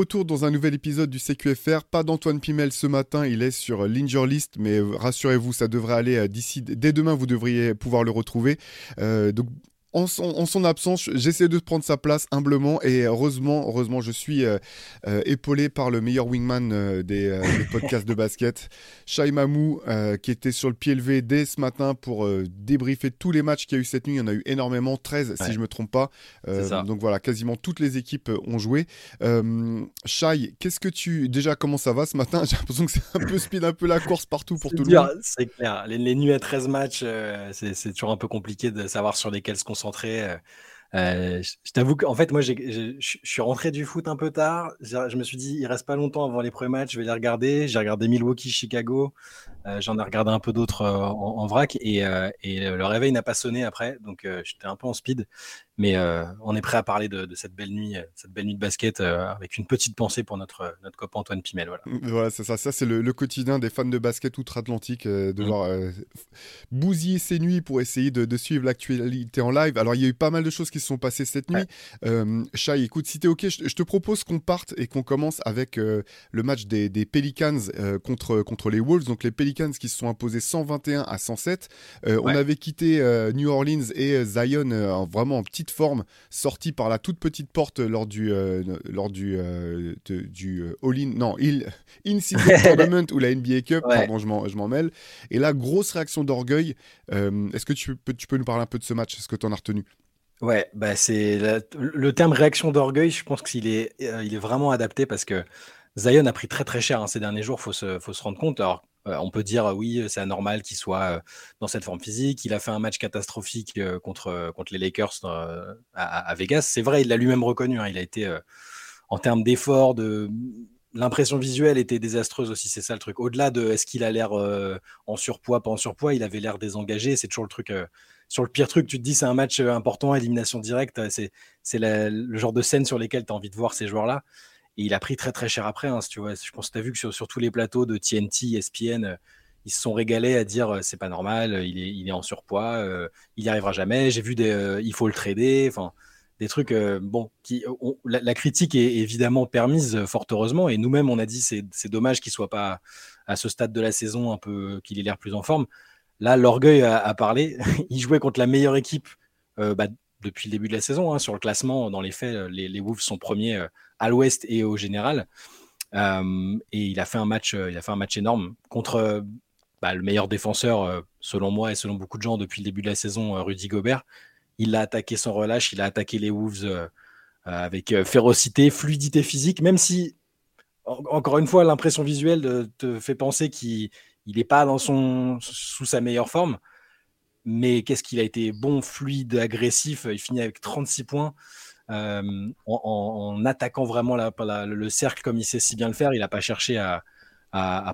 retour dans un nouvel épisode du CQFR. Pas d'Antoine Pimel ce matin, il est sur l'Injure List, mais rassurez-vous, ça devrait aller d'ici. Dès demain, vous devriez pouvoir le retrouver. donc en son, absence, j'essaie de prendre sa place humblement et heureusement, heureusement, je suis euh, euh, épaulé par le meilleur wingman euh, des, podcasts de basket, Shai Mamou, qui était sur le pied levé dès ce matin pour débriefer tous les matchs qu'il y a eu cette nuit. Il y en a eu énormément, 13 si je me trompe pas. donc voilà, quasiment toutes les équipes ont joué. Shai, qu'est-ce que tu déjà comment ça va ce matin? J'ai l'impression que c'est un peu speed, un peu la course partout pour tout le monde. C'est clair. Les, les, nuits à 13 matchs, c'est toujours un peu compliqué de savoir sur lesquels se Euh, euh, je t'avoue qu'en fait, moi, je suis rentré du foot un peu tard. Je me suis dit, il reste pas longtemps avant les premiers matchs, je vais les regarder. J'ai regardé Milwaukee, Chicago. Euh, j'en ai regardé un peu d'autres en, vrac et, et, le réveil n'a pas sonné après, donc j'étais un peu en speed. Mais euh, on est prêt à parler de, cette belle nuit, euh, cette belle nuit de basket euh, avec une petite pensée pour notre, notre copain Antoine Pimel. Voilà, mmh, voilà c'est ça. Ça, c'est le, quotidien des fans de basket outre-Atlantique, de mmh. bousiller ces nuits pour essayer de, suivre l'actualité en live. Alors, il y a eu pas mal de choses qui se sont passées cette nuit. Chai, écoute, si t'es OK, je, te propose qu'on parte et qu'on commence avec le match des, Pelicans contre, contre les Wolves. Donc, les Pelicans qui se sont imposés 121 à 107. On avait quitté New Orleans et Zion vraiment en petite forme, sortie par la toute petite porte lors du, euh, lors du, euh, du euh, All-In, non, il, In Tournament ou la NBA Cup, pardon, je m'en mêle. Et là, grosse réaction d'orgueil. Est-ce que tu peux, tu peux nous parler un peu de ce match? Est-ce que tu en as retenu? Ouais, bah c'est le terme réaction d'orgueil, je pense qu'il est, il est vraiment adapté parce que Zion a pris très très cher hein, ces derniers jours, il faut se, faut se rendre compte. Alors, on peut dire oui, c'est anormal qu'il soit dans cette forme physique. Il a fait un match catastrophique contre, contre les Lakers à, Vegas. C'est vrai, il l'a lui-même reconnu. Hein. Il a été en termes d'effort, de l'impression visuelle était désastreuse aussi. C'est ça le truc. Au-delà de est-ce qu'il a l'air en surpoids, pas en surpoids, il avait l'air désengagé. C'est toujours le truc. sur le pire truc, tu te dis c'est un match important, élimination directe. C'est le genre de scène sur lesquelles tu as envie de voir ces joueurs-là il a pris très très cher après. Hein, tu vois. Je pense que tu as vu que sur, tous les plateaux de TNT, ESPN, euh, ils se sont régalés à dire euh, c'est pas normal, euh, il est, il est en surpoids, il n'y arrivera jamais. J'ai vu des, il faut le trader. Enfin, des trucs, bon, qui, la, critique est évidemment permise, fort heureusement. Et nous-mêmes, on a dit c'est, c'est dommage qu'il soit pas à ce stade de la saison un peu, qu'il ait l'air plus en forme. Là, l'orgueil a, parlé. il jouait contre la meilleure équipe bah, depuis le début de la saison. Hein, sur le classement, dans les faits, les, les Wolves sont premiers à l'Ouest et au général. Euh, et il a fait un match, euh, il a fait un match énorme contre bah, le meilleur défenseur, euh, selon moi et selon beaucoup de gens depuis le début de la saison, Rudy Gobert. Il a attaqué sans relâche, il a attaqué les Wolves avec férocité, fluidité physique, même si, encore une fois, l'impression visuelle te fait penser qu'il n'est pas dans son, sous sa meilleure forme. Mais qu'est-ce qu'il a été bon, fluide, agressif. Il finit avec 36 points. Euh, en, attaquant vraiment le cercle comme il sait si bien le faire. Il n'a pas cherché à,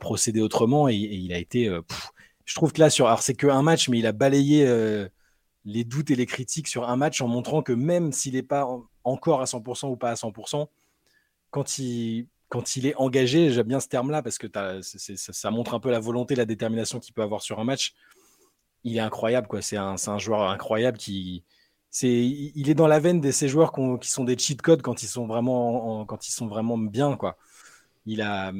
procéder autrement et, il a été. Euh, je trouve que là, sur, alors c'est qu'un match, mais il a balayé euh, les doutes et les critiques sur un match en montrant que même s'il n'est pas encore à 100% ou pas à 100%, quand il, quand il est engagé, j'aime bien ce terme-là parce que ça, montre un peu la volonté, la détermination qu'il peut avoir sur un match. Il est incroyable, quoi. C'est un, un, joueur incroyable qui, il est dans la veine de ces joueurs qui sont des cheat codes quand ils sont vraiment, quand ils sont vraiment bien, quoi. Il a,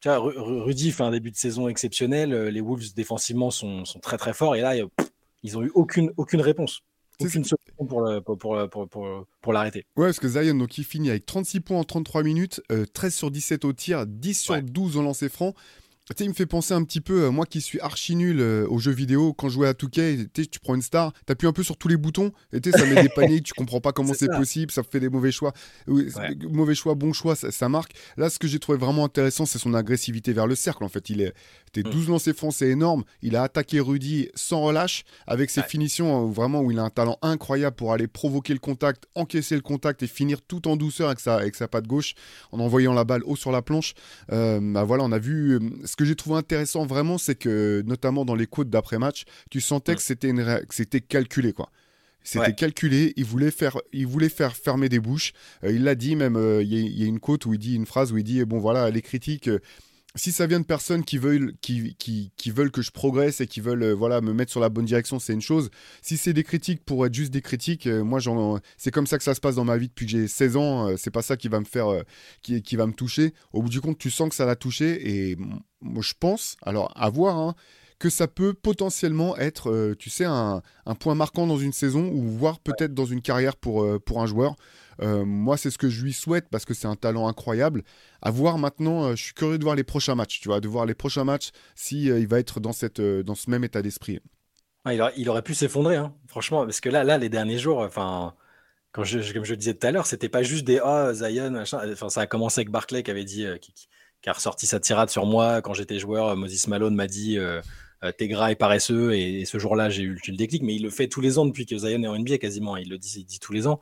tu vois, Rudy fait un début de saison exceptionnel. Les Wolves défensivement sont, très très forts et là, ils ont eu aucune, aucune réponse. Aucune solution pour, l'arrêter. Ouais, parce que Zion, donc, il finit avec 36 points en 33 minutes, 13 euh, sur 17 au tir, 10 sur 12 au lancer franc. Tu sais, il me fait penser un petit peu, euh, moi qui suis archi nul euh, aux jeux vidéo, quand je jouais à Touquet, tu prends une star, tu appuies un peu sur tous les boutons, et ça met des paniques, tu comprends pas comment c'est possible, ça fait des mauvais choix. Mauvais choix, bon choix, ça, marque. Là, ce que j'ai trouvé vraiment intéressant, c'est son agressivité vers le cercle. En fait, il est, était 12 mm. lancers francs, c'est énorme. Il a attaqué Rudy sans relâche, avec ses finitions euh, vraiment où il a un talent incroyable pour aller provoquer le contact, encaisser le contact et finir tout en douceur avec sa, avec sa patte gauche, en envoyant la balle haut sur la planche. bah voilà, on a vu ce que j'ai trouvé intéressant vraiment, c'est que notamment dans les côtes d'après-match, tu sentais que c'était c'était calculé quoi. C'était calculé, il voulait, faire, il voulait faire fermer des bouches. Euh, il l'a dit même, euh, il y, a une côte où il dit une phrase où il dit bon voilà, les critiques, euh, si ça vient de personnes qui veulent, qui, qui, veulent que je progresse et qui veulent euh, voilà, me mettre sur la bonne direction, c'est une chose. Si c'est des critiques pour être juste des critiques, euh, moi, c'est comme ça que ça se passe dans ma vie depuis que j'ai 16 ans. Euh, c'est pas ça qui va me faire, qui, qui, va me toucher. Au bout du compte, tu sens que ça l'a touché. Et moi, je pense, alors à voir, hein, que ça peut potentiellement être, tu sais, un, un, point marquant dans une saison ou voire peut-être dans une carrière pour, pour un joueur. Euh, moi, c'est ce que je lui souhaite parce que c'est un talent incroyable. À voir maintenant, euh, je suis curieux de voir les prochains matchs, tu vois, de voir les prochains matchs si euh, il va être dans, cette, dans ce même état d'esprit. il, aurait, pu s'effondrer, hein, franchement, parce que là, là, les derniers jours, enfin. Quand je, comme je le disais tout à l'heure, c'était pas juste des oh Zion, Enfin, ça a commencé avec Barclay qui avait dit, qui, a ressorti sa tirade sur moi quand j'étais joueur. Moses Malone m'a dit t'es gras et paresseux. Et, ce jour-là, j'ai eu, le déclic. Mais il le fait tous les ans depuis que Zion est en NBA quasiment. Il le dit, il dit tous les ans.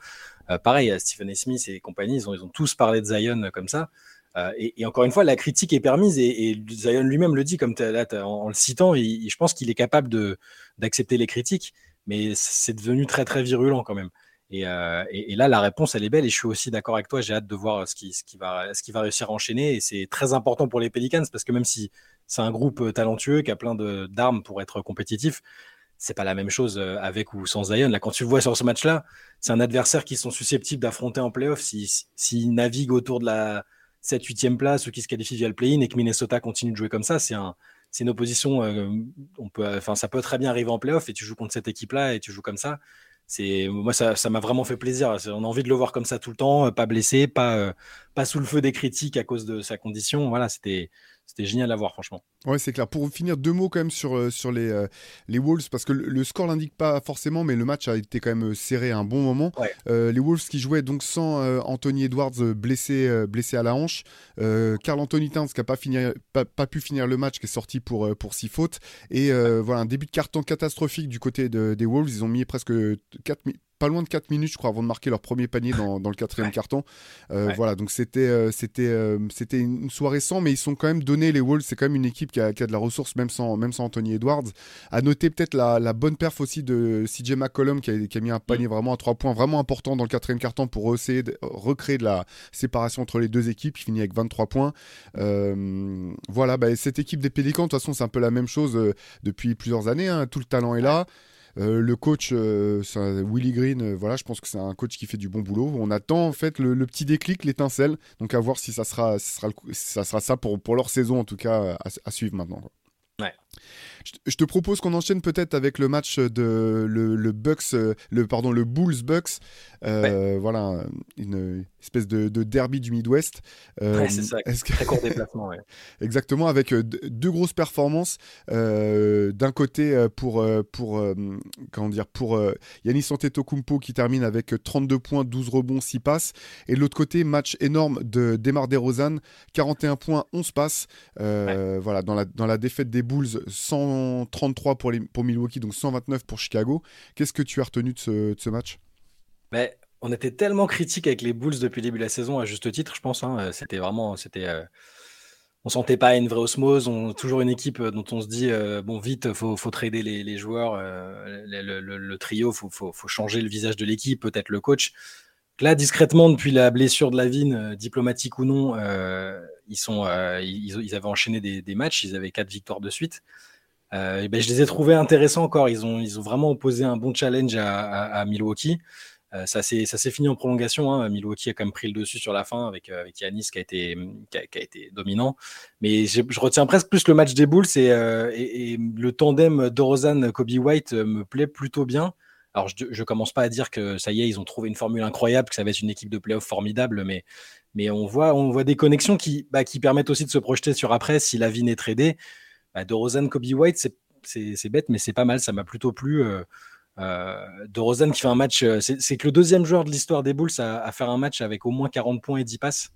Euh, pareil, Stephen A. Smith et compagnie, ils ont, tous parlé de Zion euh, comme ça. Euh, et, encore une fois, la critique est permise et, Zion lui-même le dit, comme là, en, le citant, je pense qu'il est capable d'accepter les critiques, mais c'est devenu très très virulent quand même. Et, là, la réponse, elle est belle et je suis aussi d'accord avec toi. J'ai hâte de voir ce qui va réussir à enchaîner et c'est très important pour les Pelicans parce que même si c'est un groupe talentueux qui a plein d'armes pour être compétitif, c'est pas la même chose euh, avec ou sans Zion. Là, quand tu le vois sur ce match-là, c'est un adversaire qui sont susceptibles d'affronter en playoff s'ils si, naviguent autour de la 7-8e place ou qui se qualifient via le play-in et que Minnesota continue de jouer comme ça. C'est un, une opposition. Euh, on peut, ça peut très bien arriver en playoff et tu joues contre cette équipe-là et tu joues comme ça. Moi ça m'a vraiment fait plaisir. On a envie de le voir comme ça tout le temps, pas blessé, pas pas sous le feu des critiques à cause de sa condition. Voilà, c'était c'était génial à voir, franchement. Ouais, c'est clair. Pour finir, deux mots quand même sur, euh, sur les, euh, les Wolves, parce que le, score l'indique pas forcément, mais le match a été quand même euh, serré à un bon moment. les Wolves qui jouaient donc sans Anthony Edwards blessé, blessé à la hanche, Carl Anthony Towns qui n'a pas, pas, pas, pu finir le match, qui est sorti pour, pour six fautes, et voilà, un début de carton catastrophique du côté des Wolves. Ils ont mis presque 4, pas loin de 4 minutes, je crois, avant de marquer leur premier panier dans, dans le quatrième carton. Euh, voilà, donc c'était euh, c'était euh, c'était une soirée sans, mais ils sont quand même donnés. Les Wolves, c'est quand même une équipe qui a, qui a, de la ressource, même sans, même sans Anthony Edwards. À noter peut-être la, la, bonne perf aussi de CJ McCollum qui a, qui a mis un panier mm. vraiment à 3 points, vraiment important dans le quatrième carton pour essayer de recréer de la séparation entre les deux équipes. Il finit avec 23 points. voilà, bah, cette équipe des Pélicans, de toute façon, c'est un peu la même chose depuis plusieurs années. Hein. Tout le talent est là. Euh, le coach, euh, Willy Green, euh, voilà, je pense que c'est un coach qui fait du bon boulot. On attend en fait le, petit déclic, l'étincelle. Donc à voir si ça sera, ça sera, ça, pour, leur saison en tout cas à, suivre maintenant. Ouais. Je te propose qu'on enchaîne peut-être avec le match de le, Bucks, le pardon, le Bulls Bucks. Voilà, une espèce de, derby du Midwest. Euh, c'est ça, très court déplacement. Exactement, avec euh, deux grosses performances. Euh, d'un côté, pour, pour, comment dire, pour Yanis Antetokounmpo qui termine avec 32 points, 12 rebonds, 6 passes. Et de l'autre côté, match énorme de Demar DeRozan, 41 points, 11 passes. Voilà, dans la, dans la défaite des Bulls, 133 pour, Milwaukee, donc 129 pour Chicago. Qu'est-ce que tu as retenu de ce, match? Mais on était tellement critique avec les Bulls depuis le début de la saison, à juste titre, je pense. Hein. C'était vraiment, c'était, euh, on sentait pas une vraie osmose. On toujours une équipe euh, dont on se dit euh, bon vite, faut, faut trader les, joueurs, le, trio, faut, faut, changer le visage de l'équipe, peut-être le coach. Là, discrètement, depuis la blessure de Lavine, diplomatique ou non, ils sont, ils, avaient enchaîné des, matchs, ils avaient quatre victoires de suite. Ben, je les ai trouvés intéressants encore. Ils ont, vraiment opposé un bon challenge à Milwaukee. Euh, ça s'est fini en prolongation. Hein. Milwaukee a quand même pris le dessus sur la fin avec, euh, Yanis qui a, été, dominant. Mais je retiens presque plus le match des Bulls et, euh, le tandem DeRozan-Kobe White me plaît plutôt bien. Alors, je ne commence pas à dire que ça y est, ils ont trouvé une formule incroyable, que ça va être une équipe de playoff formidable, mais, mais on, voit, on voit des connexions qui, bah, qui permettent aussi de se projeter sur après si la vie n'est tradée. Bah, DeRozan, Kobe White, c'est bête, mais c'est pas mal. Ça m'a plutôt plu. Euh, de Rosen qui fait un match, euh, c'est que le deuxième joueur de l'histoire des Bulls à, faire un match avec au moins 40 points et 10 passes.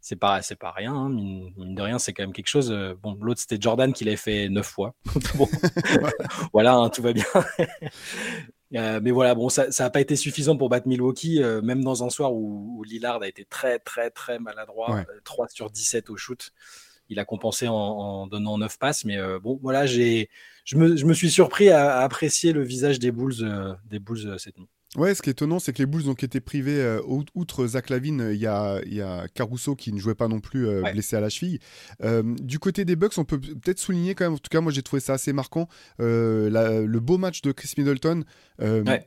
C'est pas, c'est pas rien, hein, mine, de rien, c'est quand même quelque chose. Euh, bon, l'autre c'était Jordan qui l'avait fait 9 fois. voilà, hein, tout va bien. mais voilà, bon, ça n'a pas été suffisant pour battre Milwaukee, même dans un soir où, Lillard a été très, très, très maladroit, 3 sur 17 au shoot. Il a compensé en, donnant 9 passes, mais bon, voilà, j'ai je me, je me, suis surpris à, apprécier le visage des Bulls, euh, des Bulls euh, cette nuit. Ouais, ce qui est étonnant, c'est que les Bulls ont été privés, euh, outre Zach Lavine, il y a, y a, Caruso qui ne jouait pas non plus euh, blessé à la cheville. Euh, du côté des Bucks, on peut peut-être souligner quand même, en tout cas moi j'ai trouvé ça assez marquant, le beau match de Chris Middleton,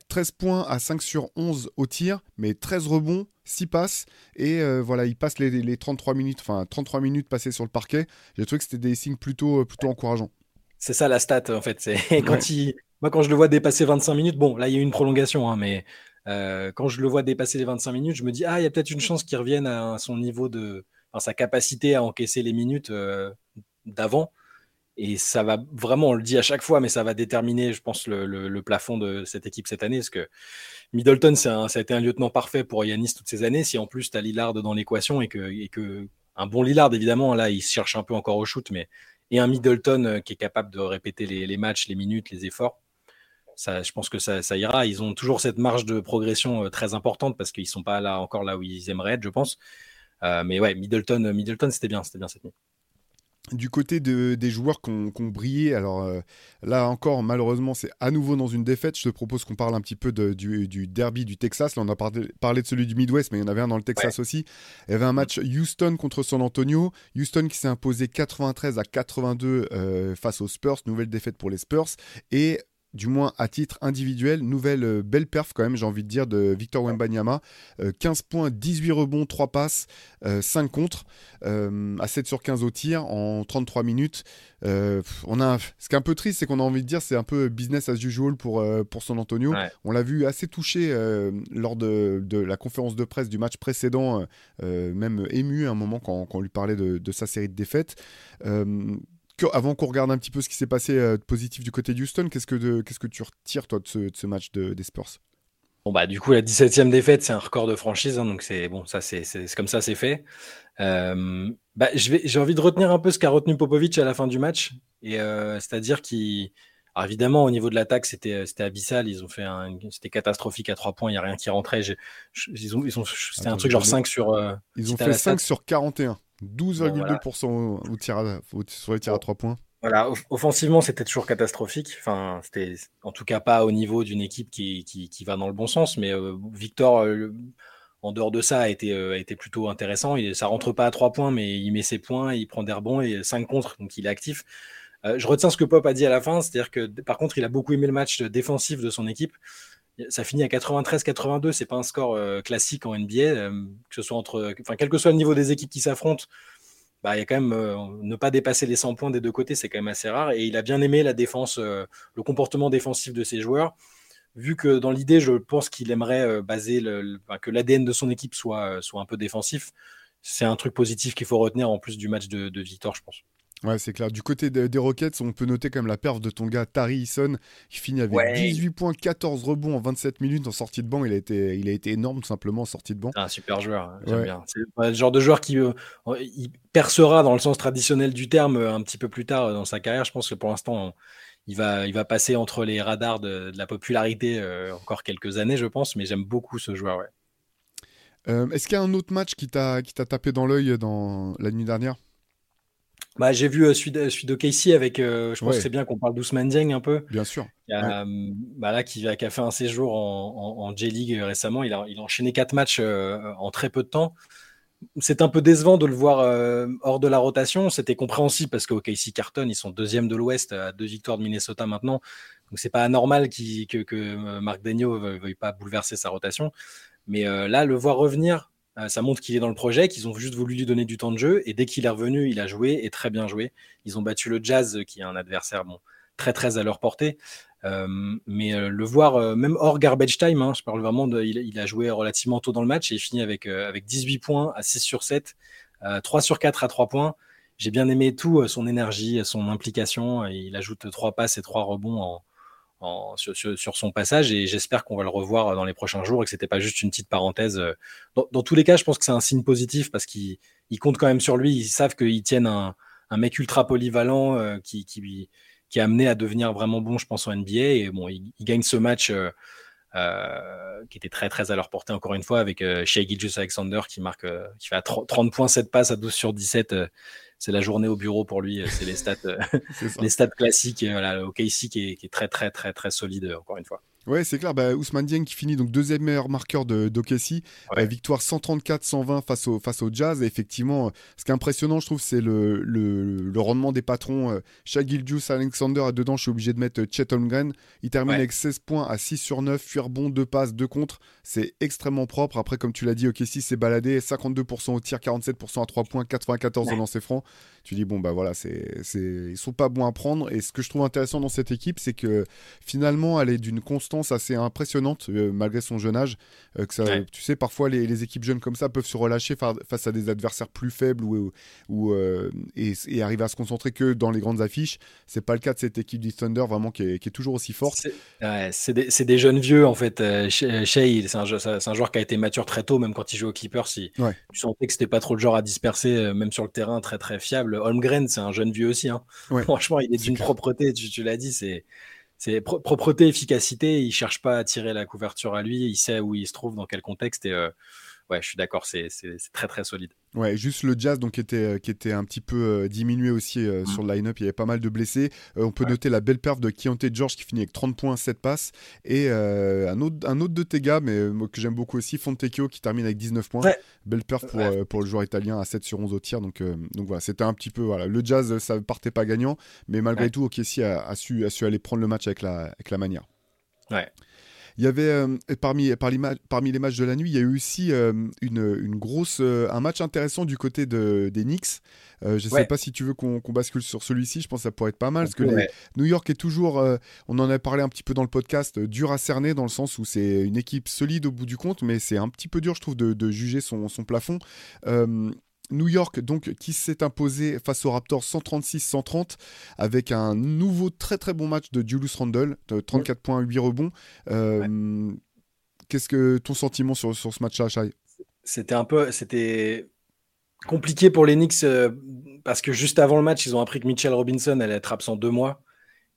13 points à 5 sur 11 au tir, mais 13 rebonds, 6 passes, et voilà, il passe les, 33 minutes, enfin 33 minutes passées sur le parquet. J'ai trouvé que c'était des signes plutôt, plutôt encourageants. C'est ça la stat en fait, c'est quand il moi, quand je le vois dépasser 25 minutes, bon, là, il y a eu une prolongation, hein, mais euh, quand je le vois dépasser les 25 minutes, je me dis, ah, il y a peut-être une chance qu'il revienne à son niveau de. Enfin, sa capacité à encaisser les minutes euh, d'avant. Et ça va vraiment, on le dit à chaque fois, mais ça va déterminer, je pense, le, plafond de cette équipe cette année. Parce que Middleton, ça a été un lieutenant parfait pour Yanis toutes ces années. Si en plus tu as Lillard dans l'équation et que, et que un bon Lillard, évidemment, là, il cherche un peu encore au shoot, mais et un Middleton euh, qui est capable de répéter les matchs, les minutes, les efforts je pense que ça, ira. Ils ont toujours cette marge de progression euh, très importante parce qu'ils sont pas là encore là où ils aimeraient être, je pense. Euh, mais ouais, Middleton, Middleton, c'était bien, c'était bien cette nuit. Du côté des joueurs qui ont, brillé, alors euh, là encore, malheureusement, c'est à nouveau dans une défaite. Je te propose qu'on parle un petit peu du, derby du Texas. Là, on a parlé, de celui du Midwest, mais il y en avait un dans le Texas aussi. Il y avait un match Houston contre San Antonio. Houston qui s'est imposé 93 à 82 face aux Spurs. Nouvelle défaite pour les Spurs. Et du moins à titre individuel, nouvelle euh, belle perf quand même, j'ai envie de dire, de Victor Wembanyama. 15 euh, points, 18 rebonds, 3 passes, 5 euh, contre, à 7 sur 15 au tir en 33 minutes. on a, ce qui est un peu triste, c'est qu'on a envie de dire c'est un peu business as usual pour, pour San Antonio. On l'a vu assez touché lors de, la conférence de presse du match précédent, même ému à un moment quand, on lui parlait de, de sa série de défaites avant qu'on regarde un petit peu ce qui s'est passé euh, de positif du côté de Houston, qu'est-ce que, qu'est-ce que tu retires toi de ce, match de, des Spurs? Bon bah du coup la 17e défaite c'est un record de franchise hein, donc c'est bon ça c'est, comme ça c'est fait. Euh, bah, j'ai envie de retenir un peu ce qu'a retenu Popovic à la fin du match et euh, c'est-à-dire qu'il évidemment au niveau de l'attaque c'était c'était abyssal ils ont fait un c'était catastrophique à 3 points il y a rien qui rentrait ils ont, ils ont c'était un truc genre 5 sur ils ont fait 5 sur 41 12,2% au tir sur les tirs à 3 points. Voilà, offensivement, c'était toujours catastrophique. Enfin, c'était en tout cas pas au niveau d'une équipe qui, qui, va dans le bon sens. Mais euh, Victor, euh, en dehors de ça, a été, euh, a été plutôt intéressant. Il, ça rentre pas à 3 points, mais il met ses points, il prend des rebonds et 5 contre, donc il est actif. je retiens ce que Pop a dit à la fin, c'est-à-dire que par contre, il a beaucoup aimé le match défensif de son équipe ça finit à 93-82, c'est pas un score euh, classique en NBA, euh, que ce soit entre, quel que soit le niveau des équipes qui s'affrontent, bah, il y a quand même euh, ne pas dépasser les 100 points des deux côtés, c'est quand même assez rare. Et il a bien aimé la défense, le comportement défensif de ses joueurs, vu que dans l'idée, je pense qu'il aimerait baser que l'ADN de son équipe soit, soit un peu défensif. C'est un truc positif qu'il faut retenir en plus du match de, de Victor, je pense. Ouais, c'est clair. Du côté des Rockets, on peut noter quand même la perf de ton gars Tari Eason, qui finit avec 18 points, 14 rebonds en 27 minutes en sortie de banc. Il a été, il a été énorme tout simplement en sortie de banc. Un super joueur, hein, j'aime bien. C'est le genre de joueur qui euh, il percera dans le sens traditionnel du terme euh, un petit peu plus tard dans sa carrière. Je pense que pour l'instant, il va, il va passer entre les radars de, la popularité euh, encore quelques années, je pense, mais j'aime beaucoup ce joueur. Est-ce qu'il y a un autre match qui t'a tapé dans l'œil dans la nuit dernière? Bah, j'ai vu euh, celui, de, Casey avec, euh, je pense que c'est bien qu'on parle d'Ousmane Dieng un peu. Bien sûr. Euh, bah, là, qui, a fait un séjour en, J-League récemment. Il a, il a enchaîné quatre matchs en très peu de temps. C'est un peu décevant de le voir hors de la rotation. C'était compréhensible parce que Casey Carton, ils sont deuxième de l'Ouest à deux victoires de Minnesota maintenant. Donc c'est pas anormal que, que Marc Degnaud ne veuille pas bouleverser sa rotation. Mais là, le voir revenir euh, ça montre qu'il est dans le projet, qu'ils ont juste voulu lui donner du temps de jeu. Et dès qu'il est revenu, il a joué et très bien joué. Ils ont battu le Jazz, qui est un adversaire très très à leur portée. Euh, mais euh, le voir, même hors garbage time, hein, je parle vraiment il, a joué relativement tôt dans le match et il finit avec, avec 18 points à 6 sur 7, 3 sur 4 à 3 points. J'ai bien aimé tout, son énergie, son implication. Il ajoute 3 passes et 3 rebonds en, sur, son passage et j'espère qu'on va le revoir dans les prochains jours et que c'était pas juste une petite parenthèse. Dans, tous les cas, je pense que c'est un signe positif parce qu'ils comptent quand même sur lui. Ils savent qu'ils tiennent un, mec ultra polyvalent euh, qui, qui, qui est amené à devenir vraiment bon, je pense, en NBA. Et bon, il, gagne ce match euh, euh, qui était très très à leur portée encore une fois avec Shea Gilgis Alexander qui marque, qui fait à 30 points, 7 passes à 12 sur 17 c'est la journée au bureau pour lui. C'est les stats, les stats classiques. Voilà, au KC qui est, qui est, très, très, très, très solide, encore une fois. Ouais, c'est clair. Bah, Ousmane Dieng qui finit donc deuxième meilleur marqueur de d'Okessi. Euh, victoire 134-120 face au, face au Jazz. Et effectivement, euh, ce qui est impressionnant, je trouve, c'est le, le, rendement des patrons. Euh, Shagil Juice Alexander à dedans, je suis obligé de mettre Chet Holmgren. Il termine avec 16 points à 6 sur 9. Fuir bon, 2 passes, 2 contre. C'est extrêmement propre. Après, comme tu l'as dit, Okessi s'est baladé. 52% au tir, 47% à 3 points, 94 ouais. au lancer franc. Tu dis, bon, bah voilà, c'est, ils sont pas bons à prendre. Et ce que je trouve intéressant dans cette équipe, c'est que finalement, elle est d'une constance assez impressionnante euh, malgré son jeune âge. Euh, que ça, Tu sais, parfois les, équipes jeunes comme ça peuvent se relâcher face à des adversaires plus faibles ou, ou euh, et, arriver à se concentrer que dans les grandes affiches. C'est pas le cas de cette équipe du Thunder vraiment qui est, toujours aussi forte. C'est des, des, jeunes vieux en fait. Shea, c'est un, un, joueur qui a été mature très tôt, même quand il joue au keeper. Si tu sentais que c'était pas trop le genre à disperser, même sur le terrain, très très fiable. Holmgren, c'est un jeune vieux aussi. Hein. Franchement, il est d'une propreté. Tu, tu l'as dit, c'est c'est propreté, efficacité. Il cherche pas à tirer la couverture à lui. Il sait où il se trouve, dans quel contexte. Et euh, ouais, je suis d'accord, c'est très très solide. Ouais, juste le jazz donc qui était, euh, qui était un petit peu euh, diminué aussi euh, mm. sur le line-up. Il y avait pas mal de blessés. on peut noter la belle perf de Keontae George qui finit avec 30 points, 7 passes. Et un, autre, un autre de tes gars, mais que j'aime beaucoup aussi, Fontecchio qui termine avec 19 points. Belle perf pour, pour le joueur italien à 7 sur 11 au tir. Donc, donc voilà, c'était un petit peu. Voilà, le jazz, ça partait pas gagnant. Mais malgré tout, OKC a, a, su, a su aller prendre le match avec la, avec la manière. Ouais. Il y avait euh, parmi, parmi, les matchs de la nuit, il y a eu aussi euh, une, grosse, euh, un match intéressant du côté de, des Knicks. je ne sais pas si tu veux qu'on bascule sur celui-ci. Je pense que ça pourrait être pas mal parce que New York est toujours, on en a parlé un petit peu dans le podcast, dur à cerner dans le sens où c'est une équipe solide au bout du compte, mais c'est un petit peu dur, je trouve, de, juger son, son plafond. New York, donc, qui s'est imposé face aux Raptors 136-130 avec un nouveau très très bon match de Julius Randle, 34 points, 8 rebonds. Euh, qu'est-ce que ton sentiment sur, sur ce match-là, Shai? C'était un peu, c'était compliqué pour les Knicks euh, parce que juste avant le match, ils ont appris que Mitchell Robinson allait être absent deux mois.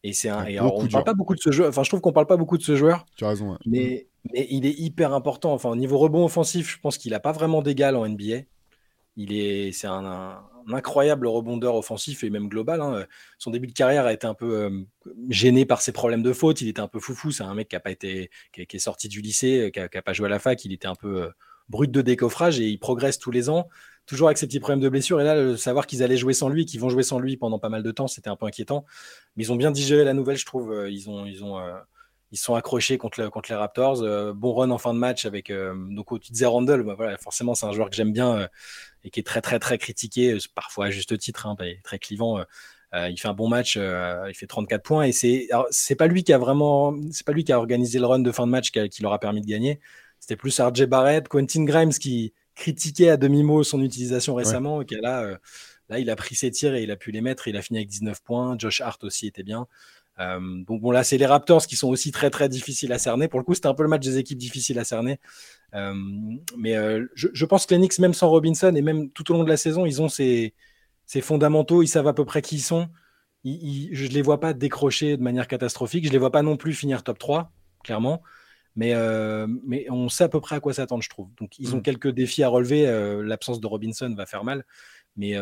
Et c'est un. on parle pas beaucoup de ce joueur. Enfin, je trouve qu'on parle pas beaucoup de ce joueur. Tu as raison. Mais, mais il est hyper important. Enfin, au niveau rebond offensif, je pense qu'il a pas vraiment d'égal en NBA. Il est, c'est un, incroyable rebondeur offensif et même global. Hein. Son début de carrière a été un peu gêné par ses problèmes de faute. Il était un peu foufou. C'est un mec qui a pas été, qui, est sorti du lycée, qui a, pas joué à la fac. Il était un peu brut de décoffrage et il progresse tous les ans, toujours avec ses petits problèmes de blessure. Et là, le savoir qu'ils allaient jouer sans lui, qu'ils vont jouer sans lui pendant pas mal de temps, c'était un peu inquiétant. Mais ils ont bien digéré la nouvelle, je trouve. Ils ont, ils ont ils sont accrochés contre, contre les Raptors. Euh, bon run en fin de match avec euh, donc Randle. Bah, voilà, forcément, c'est un joueur que j'aime bien euh, et qui est très très très critiqué, parfois à juste titre, hein, très clivant. il fait un bon match, il fait 34 points et c'est c'est pas lui qui a vraiment, c'est pas lui qui a organisé le run de fin de match qui, qui leur a permis de gagner. C'était plus RJ Barrett, Quentin Grimes qui critiquait à demi mot son utilisation récemment. Et là, là, il a pris ses tirs et il a pu les mettre. il a fini avec 19 points. Josh Hart aussi était bien. Euh, donc bon, là, c'est les Raptors qui sont aussi très très difficiles à cerner. Pour le coup, c'était un peu le match des équipes difficiles à cerner. Euh, mais euh, je, pense que les Knicks, même sans Robinson et même tout au long de la saison, ils ont ces, fondamentaux, ils savent à peu près qui ils sont. je ne les vois pas décrocher de manière catastrophique. Je ne les vois pas non plus finir top 3, clairement. Mais, mais on sait à peu près à quoi s'attendre, je trouve. Donc ils ont mm. quelques défis à relever. L'absence de Robinson va faire mal. Mais,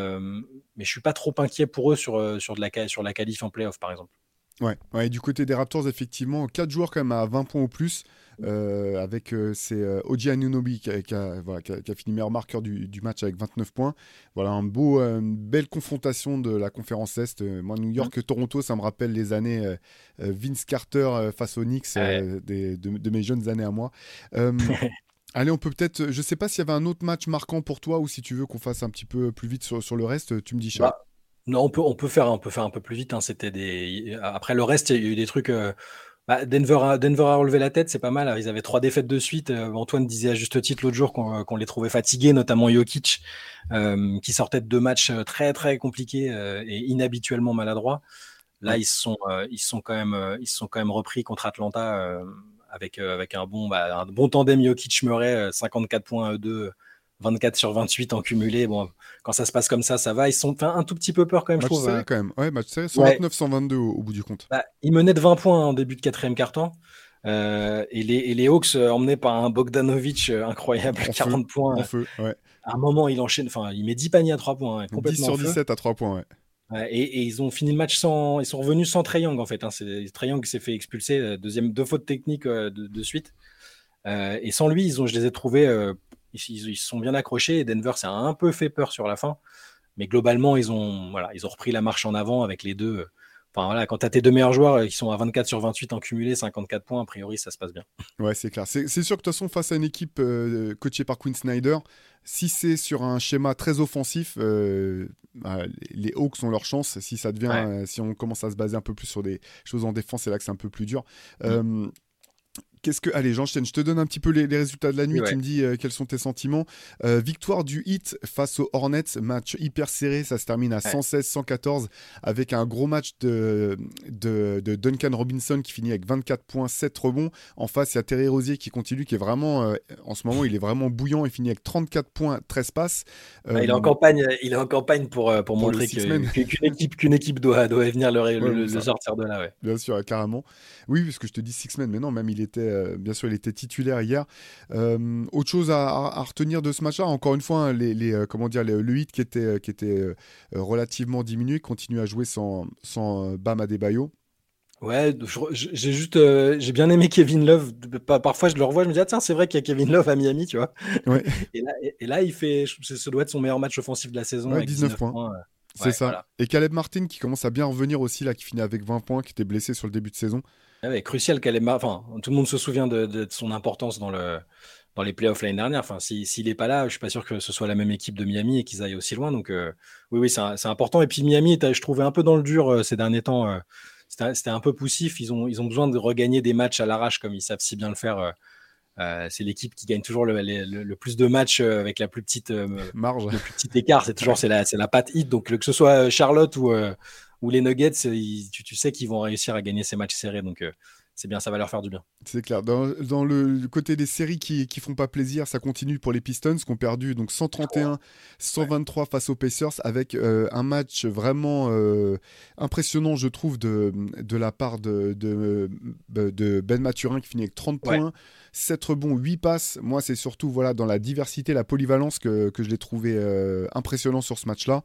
mais je suis pas trop inquiet pour eux sur, sur, de la, sur la qualif en playoff, par exemple. Ouais, ouais, du côté des Raptors, effectivement, 4 joueurs quand même à 20 points ou plus. Euh, avec euh, c'est euh, Oji Anunobi qui a, qui, a, voilà, qui, a, fini meilleur marqueur du, du, match avec 29 points. Voilà, un beau, une belle confrontation de la conférence Est. moi, New York-Toronto, ça me rappelle les années Vince Carter face aux Knicks des, de, mes jeunes années à moi. Allez, on peut peut-être. Je sais pas s'il y avait un autre match marquant pour toi ou si tu veux qu'on fasse un petit peu plus vite sur, sur le reste. Tu me dis, Charles. Non, on peut, on peut faire, on peut faire un peu plus vite. Hein. C'était des. Après le reste, il y a eu des trucs. Euh, bah, Denver, a, Denver a relevé la tête, c'est pas mal. Ils avaient trois défaites de suite. Euh, Antoine disait à juste titre l'autre jour qu'on les trouvait fatigués, notamment Jokic, euh, qui sortait de deux matchs très très compliqués et inhabituellement maladroits. Là, ils sont, ils sont quand même, ils sont quand même repris contre Atlanta avec avec un bon, bah, un bon tandem Jokic Murray, 54 points à 24 sur 28 en cumulé. Bon, quand ça se passe comme ça, ça va. Ils sont un tout petit peu peur quand même, je trouve. Serré, quand même. Ouais, match serré, 129, 122 au, bout du compte. Bah, ils menaient de 20 points en début de quatrième quart-temps. Euh, et, les, et les Hawks, euh, emmenés par un Bogdanovic euh, incroyable, 40 points. En feu, ouais. À un moment, il enchaîne, enfin, il met 10 paniers à 3 points. Hein, complètement 10 sur 17 à 3 points, ouais. et, ils ont fini le match sans. Ils sont revenus sans Young en fait. Hein. Young s'est fait expulser, deuxième, deux fautes techniques euh, de, suite. Euh, et sans lui, ils ont, je les ai trouvés. Ils, se sont bien accrochés. Denver s'est un peu fait peur sur la fin. Mais globalement, ils ont, voilà, ils ont repris la marche en avant avec les deux. Enfin voilà, quand tu as tes deux meilleurs joueurs qui sont à 24 sur 28 en cumulé, 54 points, a priori, ça se passe bien. Ouais, c'est clair. C'est sûr que de toute façon, face à une équipe coachée par Quinn Snyder, si c'est sur un schéma très offensif, euh, bah, les Hawks ont leur chance. Si ça devient, euh, si on commence à se baser un peu plus sur des choses en défense, c'est là que c'est un peu plus dur. Mm. Qu'est-ce que. Allez, j'enchaîne. Je te donne un petit peu les, résultats de la nuit. Tu me dis euh, quels sont tes sentiments. Euh, victoire du Hit face aux Hornets. Match hyper serré. Ça se termine à 116-114 avec un gros match de, de, Duncan Robinson qui finit avec 24 points, 7 rebonds. En face, il y a Terry Rosier qui continue, qui est vraiment. Euh, en ce moment, il est vraiment bouillant. Il finit avec 34 points, 13 passes. il, est en campagne, il est en campagne pour, pour, montrer qu'une équipe, qu'une équipe doit, doit venir le, sortir de là. Bien sûr, carrément. Oui, parce que je te dis six men, mais non, même il était euh, bien sûr, il était titulaire hier. Euh, autre chose à, retenir de ce match-là, encore une fois, hein, les, euh, comment dire, le 8 qui était, qui était relativement diminué continue à jouer sans, sans Bam Adebayo. Ouais, j'ai juste, j'ai bien aimé Kevin Love. Parfois, je le revois, je me dis, ah, tiens, c'est vrai qu'il y a Kevin Love à Miami, tu vois. Et, là, il fait, ce doit être son meilleur match offensif de la saison. avec 19, points. c'est ça. Et Caleb Martin qui commence à bien revenir aussi, là, qui finit avec 20 points, qui était blessé sur le début de saison. Ouais, crucial qu'elle est. Enfin, tout le monde se souvient de, son importance dans, le, dans les playoffs l'année dernière. Enfin, s'il n'est pas là, je suis pas sûr que ce soit la même équipe de Miami et qu'ils aillent aussi loin. Donc, euh, oui, oui, c'est important. Et puis, Miami, je trouvais un peu dans le dur euh, ces derniers temps. Euh, c'était un peu poussif. Ils ont, ils ont besoin de regagner des matchs à l'arrache comme ils savent si bien le faire. c'est l'équipe qui gagne toujours le, plus de matchs avec la plus petite marge, le plus petit écart. C'est toujours c'est la, la patte hit. Donc que ce soit Charlotte ou, où les Nuggets, tu, sais qu'ils vont réussir à gagner ces matchs serrés. Donc, euh, c'est bien, ça va leur faire du bien. C'est clair. Dans, le côté des séries qui, qui font pas plaisir, ça continue pour les Pistons qui ont perdu donc 131, 123 face aux Pacers avec euh, un match vraiment euh, impressionnant, je trouve, de, de la part de, de, de, Ben Maturin qui finit avec 30 points. 7 rebonds, 8 passes. Moi, c'est surtout voilà, dans la diversité, la polyvalence que, que je l'ai trouvé impressionnant sur ce match-là.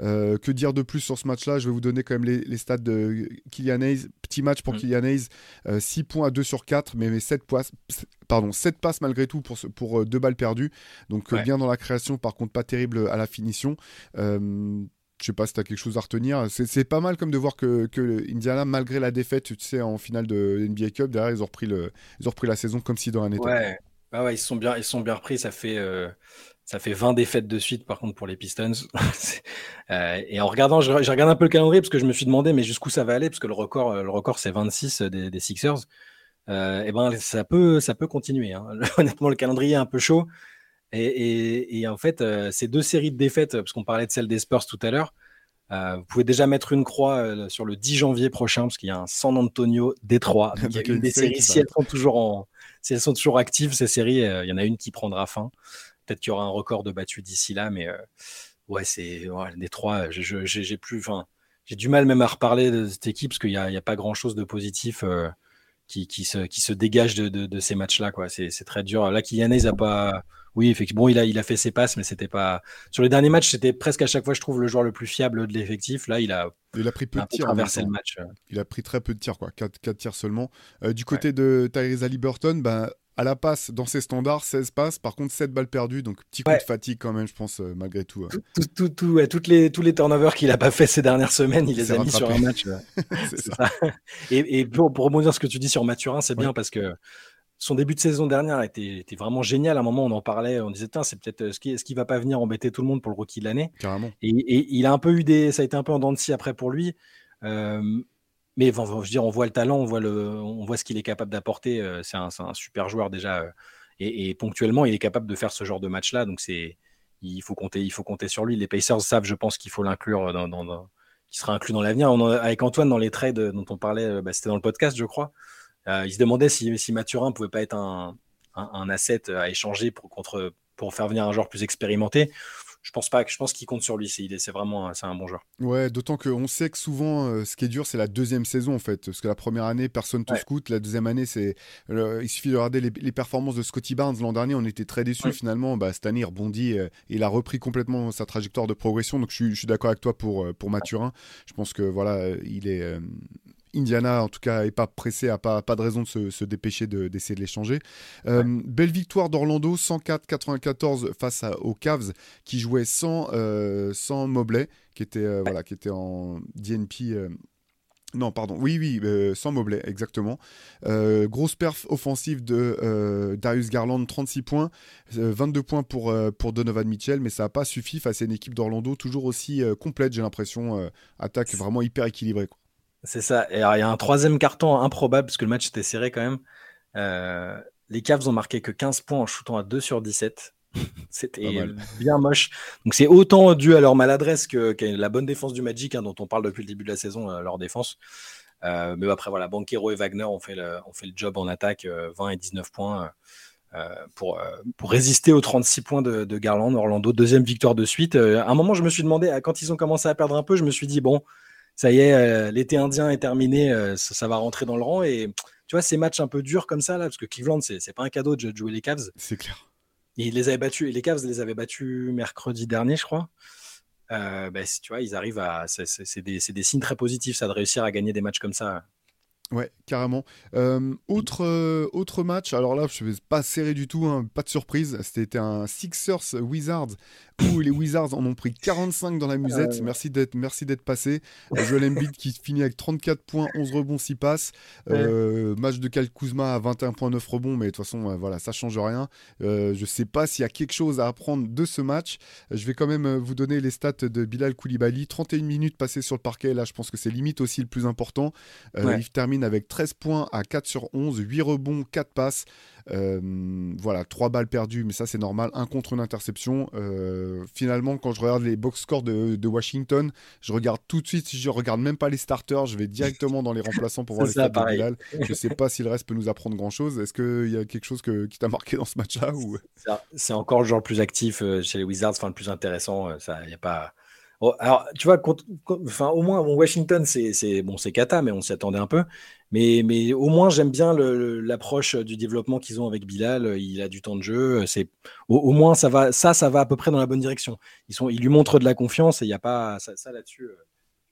Euh, que dire de plus sur ce match-là? Je vais vous donner quand même les, stats de Kylian Hayes. Petit match pour mm. Kylian Hayes, 6 euh, points à 2 sur 4, mais, 7, passes, pardon, 7 passes malgré tout pour, pour 2 euh, balles perdues. Donc bien dans la création, par contre pas terrible à la finition. Je sais pas si tu as quelque chose à retenir. C'est pas mal comme de voir que, que, Indiana, malgré la défaite, tu sais, en finale de NBA Cup, derrière, ils ont repris, le, ils ont repris la saison comme si dans un état. Ouais, ah ouais ils, sont bien, ils sont bien repris. Ça fait, ça fait 20 défaites de suite, par contre, pour les Pistons. Euh, et en regardant, j'ai regardé un peu le calendrier parce que je me suis demandé, mais jusqu'où ça va aller? Parce que le record, euh, le record c'est 26 des, Sixers. Euh, et ben, ça peut, ça peut continuer. Hein. Honnêtement, le calendrier est un peu chaud. Et, en fait, ces deux séries de défaites, parce qu'on parlait de celle des Spurs tout à l'heure, vous pouvez déjà mettre une croix sur le 10 janvier prochain, parce qu'il y a un San Antonio Détroit. il y a une des séries, si elles, sont toujours en, si elles sont toujours actives, ces séries, il y en a une qui prendra fin. Peut-être qu'il y aura un record de battu d'ici là, mais euh, ouais, c'est les trois. J'ai plus, enfin, j'ai du mal même à reparler de cette équipe parce qu'il n'y a, pas grand-chose de positif euh, qui, qui, se, qui se dégage de, de, ces matchs-là. quoi. C'est très dur. Là, Kylian il a pas. Oui, effectivement, bon, il a, il a fait ses passes, mais c'était pas. Sur les derniers matchs, c'était presque à chaque fois, je trouve, le joueur le plus fiable de l'effectif. Là, il a. Il a pris peu de tirs. le match. Il a pris très peu de tirs, quoi. 4, 4 tirs seulement. Euh, du côté de Tyrese Liberton, ben, à la passe, dans ses standards, 16 passes. Par contre, 7 balles perdues. Donc, petit coup de fatigue quand même, je pense, euh, malgré tout. Hein. Tout, tout, toutes les, tous les turnovers qu'il n'a pas fait ces dernières semaines, il, les a mis sur un match. ça. Et, pour, pour, rebondir ce que tu dis sur Mathurin, c'est bien parce que son début de saison dernière était, était, vraiment génial. À un moment, on en parlait, on disait, c'est peut-être euh, ce qui, ce qui va pas venir embêter tout le monde pour le rookie de l'année. Carrément. Et, il a un peu eu des, ça a été un peu en dents de scie après pour lui. Euh, mais je veux dire, on voit le talent, on voit, le, on voit ce qu'il est capable d'apporter. Euh, c'est un, super joueur déjà. Euh, et, ponctuellement, il est capable de faire ce genre de match-là. Donc, il, faut compter, il faut compter sur lui. Les Pacers savent, je pense, qu'il faut l'inclure dans, dans, qui sera inclus dans l'avenir. Avec Antoine, dans les trades dont on parlait, euh, bah, c'était dans le podcast, je crois. il se demandait si, si Mathurin pouvait pas être un, un, asset à échanger pour, contre, pour faire venir un joueur plus expérimenté. Je pense pas, je pense qu'il compte sur lui. C'est vraiment c'est un bon joueur. Ouais, d'autant qu'on sait que souvent, euh, ce qui est dur, c'est la deuxième saison en fait. Parce que la première année, personne te scout. La deuxième année, c'est il suffit de regarder les, performances de Scotty Barnes l'an dernier. On était très déçus finalement. Bah, cette année, il rebondit. Euh, il a repris complètement sa trajectoire de progression. Donc, je suis, d'accord avec toi pour, euh, pour Mathurin. Je pense que voilà, il est. Indiana, en tout cas, n'est pas pressé, n'a pas, pas de raison de se, dépêcher d'essayer de, l'échanger. Belle victoire d'Orlando, 104-94 face aux Cavs, qui jouaient sans, sans Mobley, qui était, voilà, qui était en DNP. Non, pardon. Oui, oui, sans Mobley, exactement. grosse perf offensive de Darius Garland, 36 points, 22 points pour, pour Donovan Mitchell, mais ça n'a pas suffi face à une équipe d'Orlando toujours aussi complète, j'ai l'impression. attaque vraiment hyper équilibrée. C'est ça. Et il y a un troisième carton improbable, parce que le match était serré quand même. les Cavs ont marqué que 15 points en shootant à 2 sur 17. C'était bien moche. Donc c'est autant dû à leur maladresse que, la bonne défense du Magic, hein, dont on parle depuis le début de la saison, euh, leur défense. Euh, mais après, voilà, Banquero et Wagner ont fait le, fait le job en attaque, 20 euh, et 19 points. pour, pour résister aux 36 points de, Garland, Orlando, deuxième victoire de suite. à un moment, je me suis demandé, quand ils ont commencé à perdre un peu, je me suis dit, bon, ça y est, l'été indien est terminé, ça, va rentrer dans le rang. Et tu vois, ces matchs un peu durs comme ça, là, parce que Cleveland, c'est pas un cadeau de jouer les Cavs. C'est clair ils les avaient battus, les Cavs les avaient battus mercredi dernier, je crois. Euh, ben, tu vois, ils arrivent à. C'est des, des, signes très positifs, ça, de réussir à gagner des matchs comme ça. Ouais, carrément. Euh, autre, euh, autre match, alors là, je ne vais pas serrer du tout, hein, pas de surprise. C'était un Sixers Wizards où les Wizards en ont pris 45 dans la musette. Merci d'être merci d'être passé. Joel Embiid qui finit avec 34 points, 11 rebonds, 6 passes. Euh, match de Cal Kuzma à 21.9 rebonds, mais de toute façon, voilà, ça change rien. je ne sais pas s'il y a quelque chose à apprendre de ce match. Je vais quand même vous donner les stats de Bilal Koulibaly. 31 minutes passées sur le parquet, là, je pense que c'est limite aussi le plus important. Il termine avec 13 points à 4 sur 11, 8 rebonds, 4 passes. Euh, voilà, 3 balles perdues, mais ça c'est normal. Un contre une interception. Euh, finalement, quand je regarde les box scores de, Washington, je regarde tout de suite, je regarde même pas les starters, je vais directement dans les remplaçants pour voir les stats de Bilal. Je sais pas si le reste peut nous apprendre grand chose. Est-ce qu'il y a quelque chose que, qui t'a marqué dans ce match-là ou... C'est encore le genre le plus actif euh, chez les Wizards, enfin le plus intéressant. Il n'y a pas. Oh, alors, tu vois, au moins, Washington, c'est bon, c'est Kata, mais on s'y attendait un peu. Mais, au moins, j'aime bien l'approche du développement qu'ils ont avec Bilal. Il a du temps de jeu. Au, moins ça va, à peu près dans la bonne direction. Ils lui montrent de la confiance et il n'y a pas ça, là-dessus. Euh,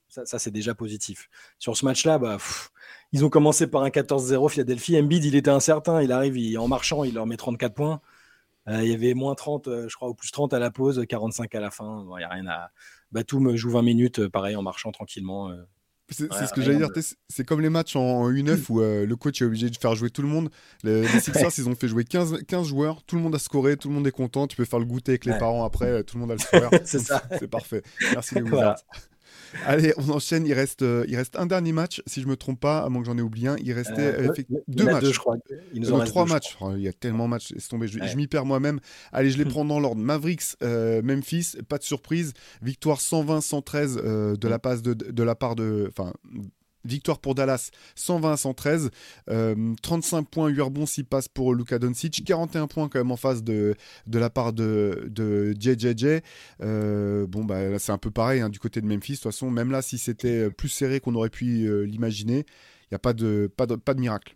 ça, ça c'est déjà positif. Sur ce match-là, bah, ils ont commencé par un 14-0 Philadelphie. Embiid, il était incertain. Il arrive, il, en marchant, il leur met 34 points. Euh, il y avait moins 30, euh, je crois, ou plus 30 à la pause, 45 à la fin. Il n'y a rien à. Batum joue 20 minutes, pareil, en marchant tranquillement. C'est ce que j'allais dire. C'est comme les matchs en U9 où euh, le coach est obligé de faire jouer tout le monde. Les, Sixers, ils ont fait jouer 15, 15, joueurs. Tout le monde a scoré, tout le monde est content. Tu peux faire le goûter avec les parents après. Tout le monde a le score. c'est parfait. Merci les Wizards. Allez, on enchaîne. Il reste, euh, il reste un dernier match, si je me trompe pas, à moins que j'en ai oublié un. Il restait euh, deux matchs. Deux, je crois. Il nous en trois matchs. Oh, il y a tellement de matchs. Tomber. Je, je m'y perds moi-même. Allez, je les prends dans l'ordre. Mavericks, euh, Memphis, pas de surprise. Victoire 120-113 de la passe de, de la part de, enfin, Victoire pour Dallas, 120 113. 35 points, 8 rebonds, 6 passes pour Luka Doncic. 41 points quand même en face de, la part de, de JJJ. Euh, bon, bah, c'est un peu pareil hein, du côté de Memphis. De toute façon, même là, si c'était plus serré qu'on aurait pu euh, l'imaginer, il n'y a pas de, pas, de, pas de miracle.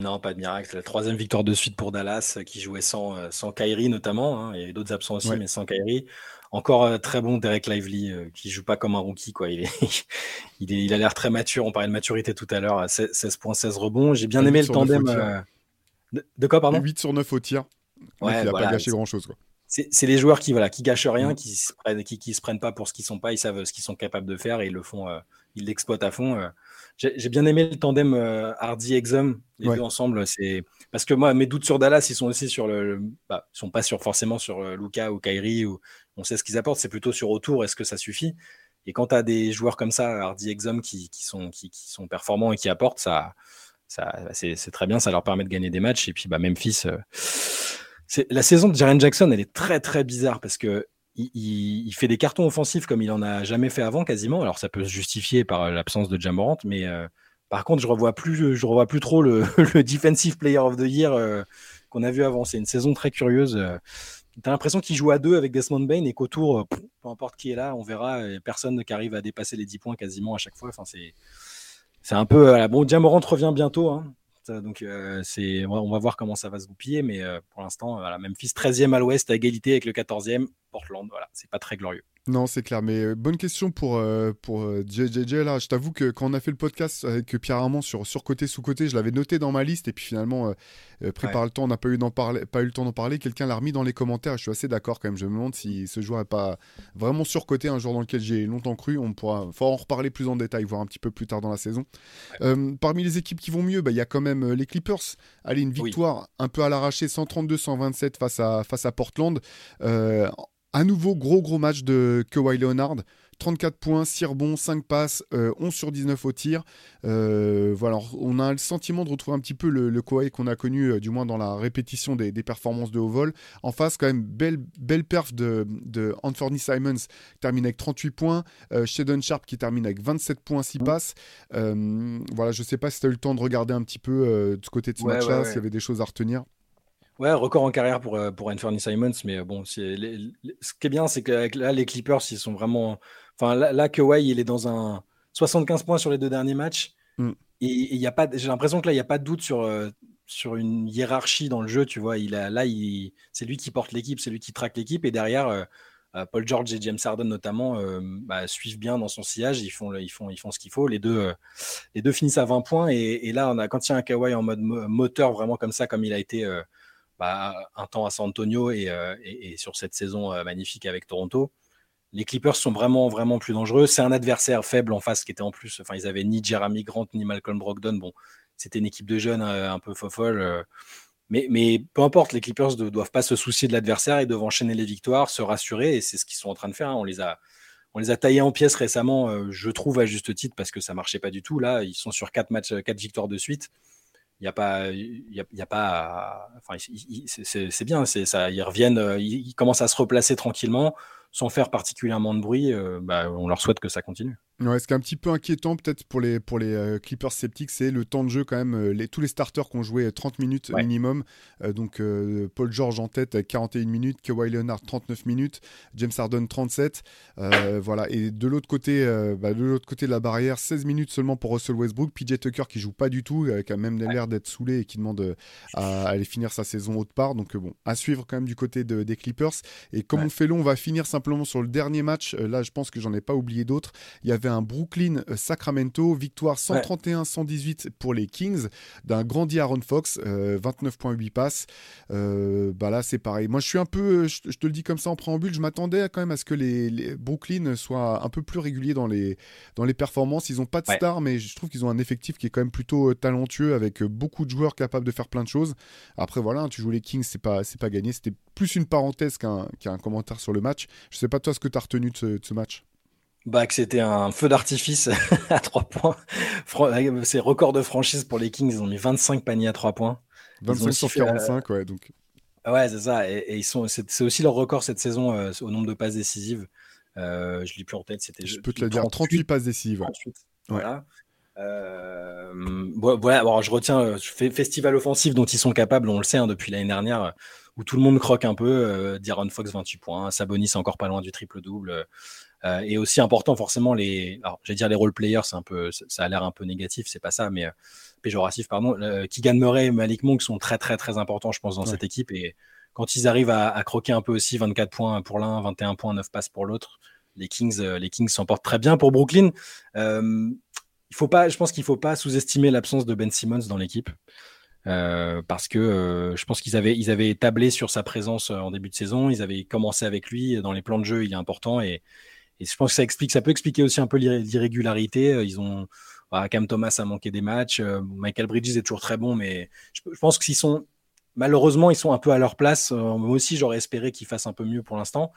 Non, pas de miracle. La troisième victoire de suite pour Dallas, qui jouait sans, euh, sans Kyrie notamment. Hein. Il y avait d'autres absents aussi, mais sans Kyrie. Encore euh, très bon Derek Lively, euh, qui joue pas comme un rookie. Quoi. Il, est, il, a l'air très mature. On parlait de maturité tout à l'heure. 16 points, 16 rebonds. J'ai bien aimé le tandem. Euh, de, quoi, pardon? 8 sur 9 au tir. Ouais, il n'a pas gâché grand-chose. C'est les joueurs qui voilà qui gâchent rien, mm. qui se prennent, qui, se prennent pas pour ce qu'ils sont pas, ils savent ce qu'ils sont capables de faire et ils le font, ils l'exploitent à fond. J'ai bien aimé le tandem Hardy Exum, les deux ensemble. C'est parce que moi mes doutes sur Dallas, ils sont aussi sur le, bah, sont pas sur forcément sur Luca ou Kyrie ou on sait ce qu'ils apportent, c'est plutôt sur autour, est-ce que ça suffit? Et quand tu as des joueurs comme ça, Hardy Exum, qui, sont, qui, sont performants et qui apportent, ça, ça c'est très bien, ça leur permet de gagner des matchs. Et puis bah, Memphis, euh, la saison de Jaren Jackson, elle est très très bizarre parce que il, fait des cartons offensifs comme il en a jamais fait avant quasiment. Alors ça peut se justifier par l'absence de Jamorant, mais euh, par contre je revois plus, je revois plus trop le, Defensive Player of the Year euh, qu'on a vu avant. C'est une saison très curieuse as l'impression qu'il joue à deux avec Desmond Bain et qu'autour, peu importe qui est là, on verra, personne qui arrive à dépasser les 10 points quasiment à chaque fois. Enfin, c'est, c'est un peu. Bon, Diamorant revient bientôt. Hein. Donc, c'est, on va voir comment ça va se goupiller. Mais pour l'instant, voilà, Memphis 13e à l'ouest, à égalité avec le 14e. Portland, voilà, c'est pas très glorieux. Non, c'est clair. Mais euh, bonne question pour, euh, pour JJJ. Euh, là, je t'avoue que quand on a fait le podcast avec Pierre Armand sur, sur côté, sous côté, je l'avais noté dans ma liste. Et puis finalement, prépare le temps, on n'a pas, eu parler, pas eu le temps d'en parler. Quelqu'un l'a remis dans les commentaires. Je suis assez d'accord quand même. Je me demande si ce joueur n'est pas vraiment surcoté, un joueur dans lequel j'ai longtemps cru. On pourra en reparler plus en détail, voir un petit peu plus tard dans la saison. parmi les équipes qui vont mieux, bah, il y a quand même les Clippers. Allez, une victoire un peu à l'arraché, 132-127 face à, face à Portland. À nouveau, gros gros match de Kawhi Leonard. 34 points, 6 rebonds, 5 passes, 11 euh, sur 19 au tir. Euh, voilà, on a le sentiment de retrouver un petit peu le, Kawhi qu'on a connu, euh, du moins dans la répétition des, performances de haut vol. En face, quand même, belle, belle perf de, Anthony Simons, qui termine avec 38 points. Shadon Sharp qui termine avec 27 points, 6 passes. voilà, je sais pas si tu as eu le temps de regarder un petit peu de ce côté de ce match-là, s'il y avait des choses à retenir. Ouais, record en carrière pour, euh, pour Anthony Simons, mais euh, bon, ce qui est bien, c'est que là, les Clippers, ils sont vraiment. Enfin, là, là Kawhi, il est dans un 75 points sur les deux derniers matchs. Mm. Et il y a pas, j'ai l'impression que là, il n'y a pas de doute sur, euh, sur une hiérarchie dans le jeu, tu vois. Il a, là, il, c'est lui qui porte l'équipe, c'est lui qui traque l'équipe. Et derrière, Paul George et James Harden, notamment, bah, suivent bien dans son sillage. Ils font, ils font, ils font ce qu'il faut. Les deux, les deux finissent à 20 points. Et, et, là, on a, quand il y a un Kawhi en mode moteur, vraiment comme ça, comme il a été bah, un temps à San Antonio et, euh, sur cette saison euh, magnifique avec Toronto. Les Clippers sont vraiment, vraiment plus dangereux. C'est un adversaire faible en face qui était en plus. Enfin, ils avaient ni Jeremy Grant ni Malcolm Brogdon. Bon, c'était une équipe de jeunes euh, un peu fofolle. Mais, mais, peu importe, les Clippers ne doivent pas se soucier de l'adversaire. Ils doivent enchaîner les victoires, se rassurer. Et c'est ce qu'ils sont en train de faire. Hein. On les a, on les a taillés en pièces récemment, je trouve à juste titre, parce que ça marchait pas du tout. Là, ils sont sur quatre matchs, quatre victoires de suite il n'y a pas, il y a, pas, enfin, c'est bien, c'est ça, ils reviennent, euh, ils, commencent à se replacer tranquillement, sans faire particulièrement de bruit. Euh, bah, on leur souhaite que ça continue. Ouais, ce qui est un petit peu inquiétant peut-être pour les, pour les euh, Clippers sceptiques, c'est le temps de jeu quand même. Euh, les, tous les starters qui ont joué 30 minutes minimum. Euh, donc Paul George en tête avec 41 minutes, Kawhi Leonard 39 minutes, James Harden 37. voilà. Et de l'autre côté, bah, de l'autre côté de la barrière, 16 minutes seulement pour Russell Westbrook. PJ Tucker qui joue pas du tout, qui a même l'air d'être saoulé et qui demande à, aller finir sa saison haute part. Donc bon, à suivre quand même du côté des Clippers. Et comme on fait long, on va finir simplement sur le dernier match. là, je pense que j'en ai pas oublié d'autres. Il y avait un Brooklyn-Sacramento, euh, victoire 131-118 pour les Kings, d'un grandi Aaron Fox, 29.8 euh, passes. Euh, bah là, c'est pareil. Moi, je suis un peu, je, te le dis comme ça en préambule, je m'attendais quand même à ce que les, Brooklyn soient un peu plus réguliers dans les, dans les performances. Ils n'ont pas de star, mais je trouve qu'ils ont un effectif qui est quand même plutôt talentueux avec beaucoup de joueurs capables de faire plein de choses. Après, voilà, hein, tu joues les Kings, c'est pas, c'est pas gagné. C'était plus une parenthèse qu'un, commentaire sur le match. Je sais pas toi ce que tu as retenu de ce match? Bah, que c'était un feu d'artifice à 3 points. C'est record de franchise pour les Kings. Ils ont mis 25 paniers à 3 points. 25 sur 45, ouais. Donc... Ouais, c'est ça. Et, ils sont, c'est, aussi leur record cette saison euh, au nombre de passes décisives. Euh, je l'ai plus en tête. C'était, je peux te le dire, 38 passes décisives. Voilà. Euh, voilà, alors je retiens euh, festival offensif dont ils sont capables, on le sait hein, depuis l'année dernière, où tout le monde croque un peu. Euh, D'Aaron Fox 28 points, Sabonis encore pas loin du triple double. Euh, et aussi important forcément les, alors j'allais dire les role players, c'est un peu, ça a l'air un peu négatif, c'est pas ça, mais euh, péjoratif pardon. Euh, Keegan Murray et Malik Monk sont très très très importants, je pense, dans cette équipe et quand ils arrivent à, croquer un peu aussi 24 points pour l'un, 21 points, 9 passes pour l'autre, les Kings, les Kings s'en portent très bien pour Brooklyn. il faut pas, je pense qu'il faut pas sous-estimer l'absence de Ben Simmons dans l'équipe. Parce que je pense qu'ils avaient, ils avaient tablé sur sa présence en début de saison, ils avaient commencé avec lui dans les plans de jeu, il est important et, je pense que ça explique, ça peut expliquer aussi un peu l'irrégularité. Euh, ils ont, bah, Cam Thomas a manqué des matchs. Euh, Michael Bridges est toujours très bon, mais je, pense qu'ils sont, malheureusement, ils sont un peu à leur place. Euh, moi aussi, j'aurais espéré qu'ils fassent un peu mieux pour l'instant.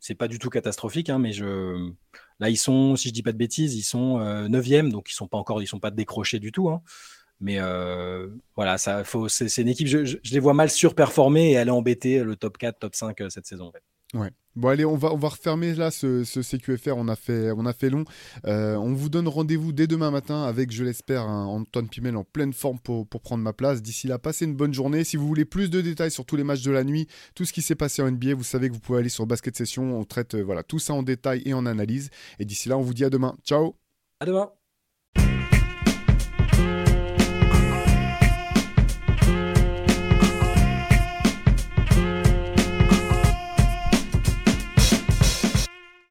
C'est pas du tout catastrophique, hein, mais je, là, ils sont, si je dis pas de bêtises, ils sont 9e, donc ils sont pas encore, ils sont pas décrochés du tout. Hein. Mais voilà, ça, faut, c'est, une équipe, je, les vois mal surperformer et aller embêter le top 4, top 5 cette saison. Ouais. Bon allez, on va, on va refermer là ce, CQFR, on a fait, on a fait long. Euh, on vous donne rendez-vous dès demain matin avec, je l'espère, Antoine Pimel en pleine forme pour, pour prendre ma place. D'ici là, passez une bonne journée. Si vous voulez plus de détails sur tous les matchs de la nuit, tout ce qui s'est passé en NBA, vous savez que vous pouvez aller sur Basket Session. On traite voilà, tout ça en détail et en analyse. Et d'ici là, on vous dit à demain. Ciao À demain